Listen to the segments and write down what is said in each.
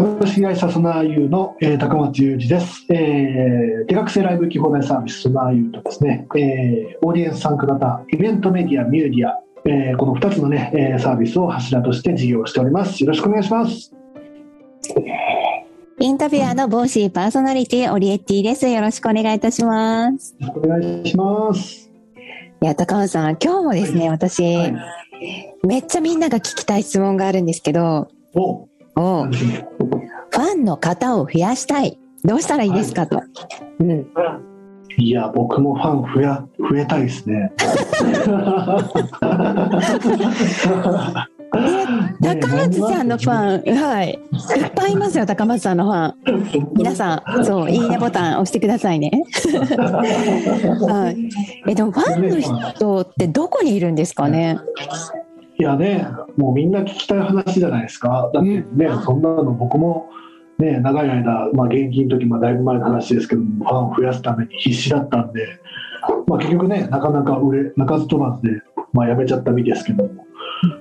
株式会社ソナーユーの、えー、高松裕二です、えー、定額制ライブ機放題サービスソナーユーとですね、えー、オーディエンス参加型イベントメディアミューディア、えー、この2つのね、えー、サービスを柱として事業しております。よろしくお願いします。インタビュアーのボーシーパーソナリティオリエッティです。よろしくお願いいたします。よろしくお願いします。いや高松さん今日もですね私、はい、めっちゃみんなが聞きたい質問があるんですけどおをファンの方を増やしたいどうしたらいいですかと、はい、うん、いや僕もファン増や増えたいですね 高松さんのファン、はい、いっぱいいますよ、高松さんのファン。皆さん、そう、いいねボタン押してくださいね。はい。え、でも、ファンの人ってどこにいるんですかね？いやね、もうみんな聞きたい話じゃないですか。だってね、うん、そんなの僕も、ね、長い間、まあ、現金の時、まあ、だいぶ前の話ですけども、ファンを増やすために必死だったんで、まあ、結局ね、なかなか売れ、鳴かず飛ばずで、まあ、やめちゃった身ですけども、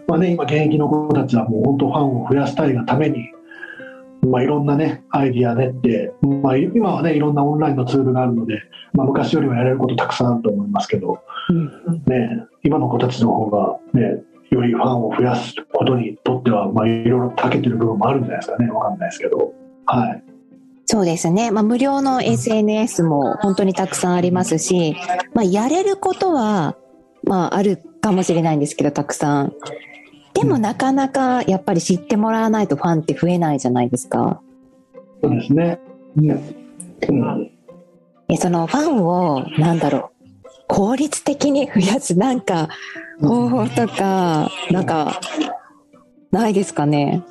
まあね、今、現役の子たちはもう本当、ファンを増やしたいがために、まあ、いろんなね、アイディア練って、まあ、今はね、いろんなオンラインのツールがあるので、まあ、昔よりはやれることたくさんあると思いますけど、うん、ね、今の子たちの方が、ね、よりファンを増やすことにとっては、まあ、いろいろ長けてる部分もあるんじゃないですかね、わかんないですけど。はい。そうですね。まあ、無料の SNS も本当にたくさんありますし、まあ、やれることは、まあ、あるかもしれないんですけど、たくさん。でも、なかなかやっぱり知ってもらわないとファンって増えないじゃないですか。そうですね。うん。うん、そのファンを、なんだろう、効率的に増やす、なんか、方法とか、なんか、ないですかね？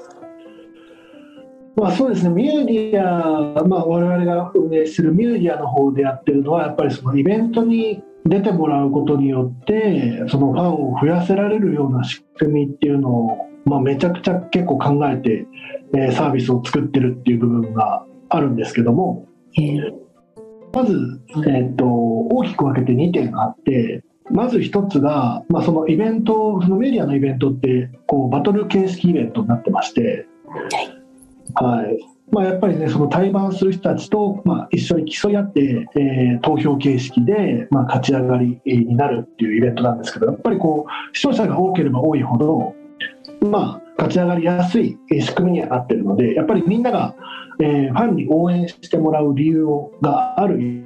まあ、そうですね、ミューディア、まあ、我々が運営するミューディアの方でやってるのは、やっぱりそのイベントに出てもらうことによって、そのファンを増やせられるような仕組みっていうのを、まあ、めちゃくちゃ結構考えて、えー、サービスを作ってるっていう部分があるんですけども、まず、えーと、大きく分けて2点あって、まず1つが、まあ、そのイベント、そのメディアのイベントってこうバトル形式イベントになってまして、はい。まあ、やっぱりね、その対バンする人たちと、まあ、一緒に競い合って、えー、投票形式で、まあ、勝ち上がりになるっていうイベントなんですけど、やっぱりこう視聴者が多ければ多いほど、まあ、勝ち上がりやすい仕組みにはなってるので、やっぱりみんなが、えー、ファンに応援してもらう理由がある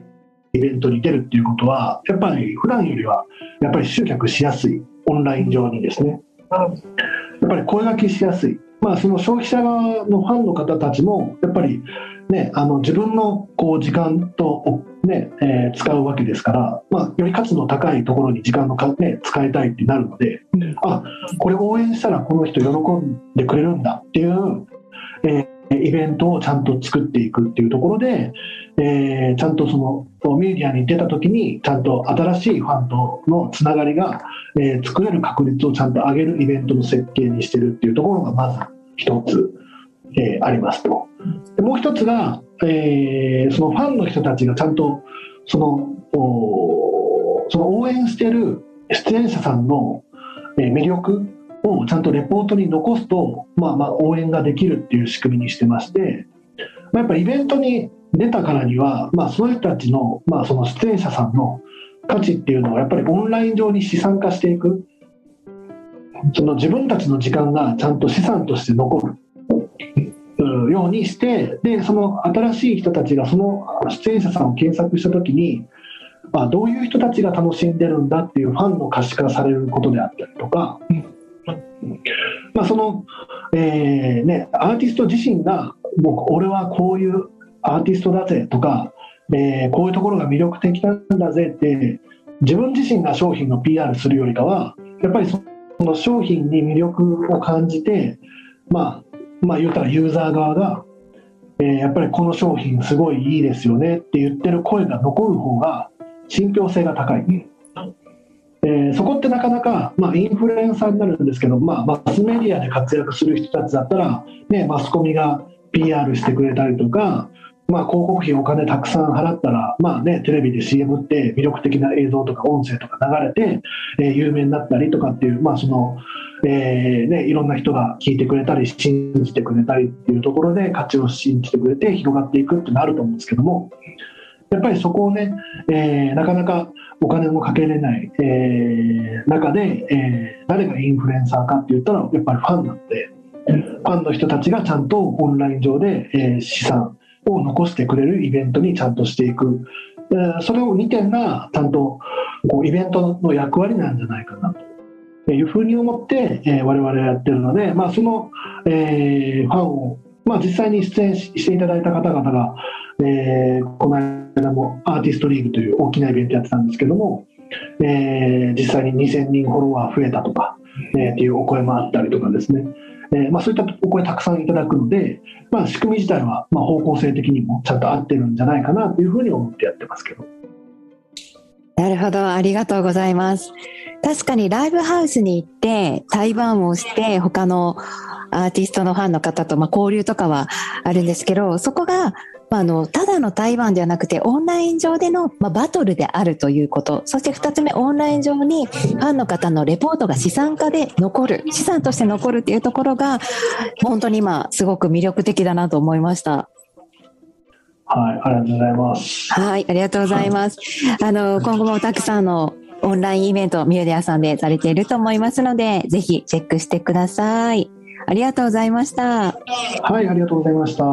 イベントに出るっていうことは、やっぱり普段よりはやっぱり集客しやすい、オンライン上にですね。やっぱり声がけしやすい。まあ、その消費者側のファンの方たちもやっぱり、ね、あの自分のこう時間と、ねえー、使うわけですから、まあ、より価値の高いところに時間のか、ね、使いたいってなるので、うん、あこれ応援したらこの人喜んでくれるんだっていう、えー、イベントをちゃんと作っていくっていうところで、えー、ちゃんとそのメディアに出た時にちゃんと新しいファンとのつながりが、えー、作れる確率をちゃんと上げるイベントの設計にしてるっていうところがまず一つ、えー、ありますと。でもう一つが、えー、そのファンの人たちがちゃんとそのその応援してる出演者さんの魅力をちゃんとレポートに残すと、まあ、まあ応援ができるっていう仕組みにしてまして、まあ、やっぱイベントに出たからには、まあ、その人たちの,、まあその出演者さんの価値っていうのをやっぱりオンライン上に資産化していく。その自分たちの時間がちゃんと資産として残る。ようにしてでその新しい人たちがその出演者さんを検索した時に、まあ、どういう人たちが楽しんでるんだっていうファンの可視化されることであったりとか、まあ、その、えーね、アーティスト自身が僕俺はこういうアーティストだぜとか、えー、こういうところが魅力的なんだぜって自分自身が商品の PR するよりかはやっぱりその商品に魅力を感じて、まあ、まあ言うたらユーザー側が、えー、やっぱりこの商品すごいいいですよねって言ってる声が残る方が信憑性が高い。えー、そこってなかなか、まあ、インフルエンサーになるんですけど、まあ、マスメディアで活躍する人たちだったら、ね、マスコミが PR してくれたりとか、まあ、広告費お金たくさん払ったら、まあね、テレビで CM って魅力的な映像とか音声とか流れて、えー、有名になったりとかっていう、まあそのえーね、いろんな人が聞いてくれたり信じてくれたりっていうところで価値を信じてくれて広がっていくってなると思うんですけどもやっぱりそこをね、えー、なかなかお金もかけれない、えー、中で、えー、誰がインフルエンサーかって言ったらやっぱりファンなのでファンの人たちがちゃんとオンライン上で、えー、資産を残してくれるイベントにちゃんとしていく、えー、それを2点がちゃんとこうイベントの役割なんじゃないかなというふうに思って、えー、我々はやってるので、まあ、その、えー、ファンを、まあ、実際に出演していただいた方々が、えー、この間もアーティストリーグという大きなイベントやってたんですけども、えー、実際に2000人フォロワー増えたとか、えー、っていうお声もあったりとかですね、えーまあ、そういったお声たくさんいただくので、まあ、仕組み自体はまあ方向性的にもちゃんと合ってるんじゃないかなというふうに思ってやってますけど。なるほど、ありがとうございます。確かにライブハウスに行って対バンをして他のアーティストのファンの方とまあ交流とかはあるんですけど、そこがまあ、あの、ただの台湾ではなくて、オンライン上での、まあ、バトルであるということ。そして二つ目、オンライン上にファンの方のレポートが資産化で残る、資産として残るっていうところが、本当に今、すごく魅力的だなと思いました。はい、ありがとうございます。はい、ありがとうございます。あの、今後もたくさんのオンラインイベント、ミューデアさんでされていると思いますので、ぜひチェックしてください。ありがとうございました。はい、ありがとうございました。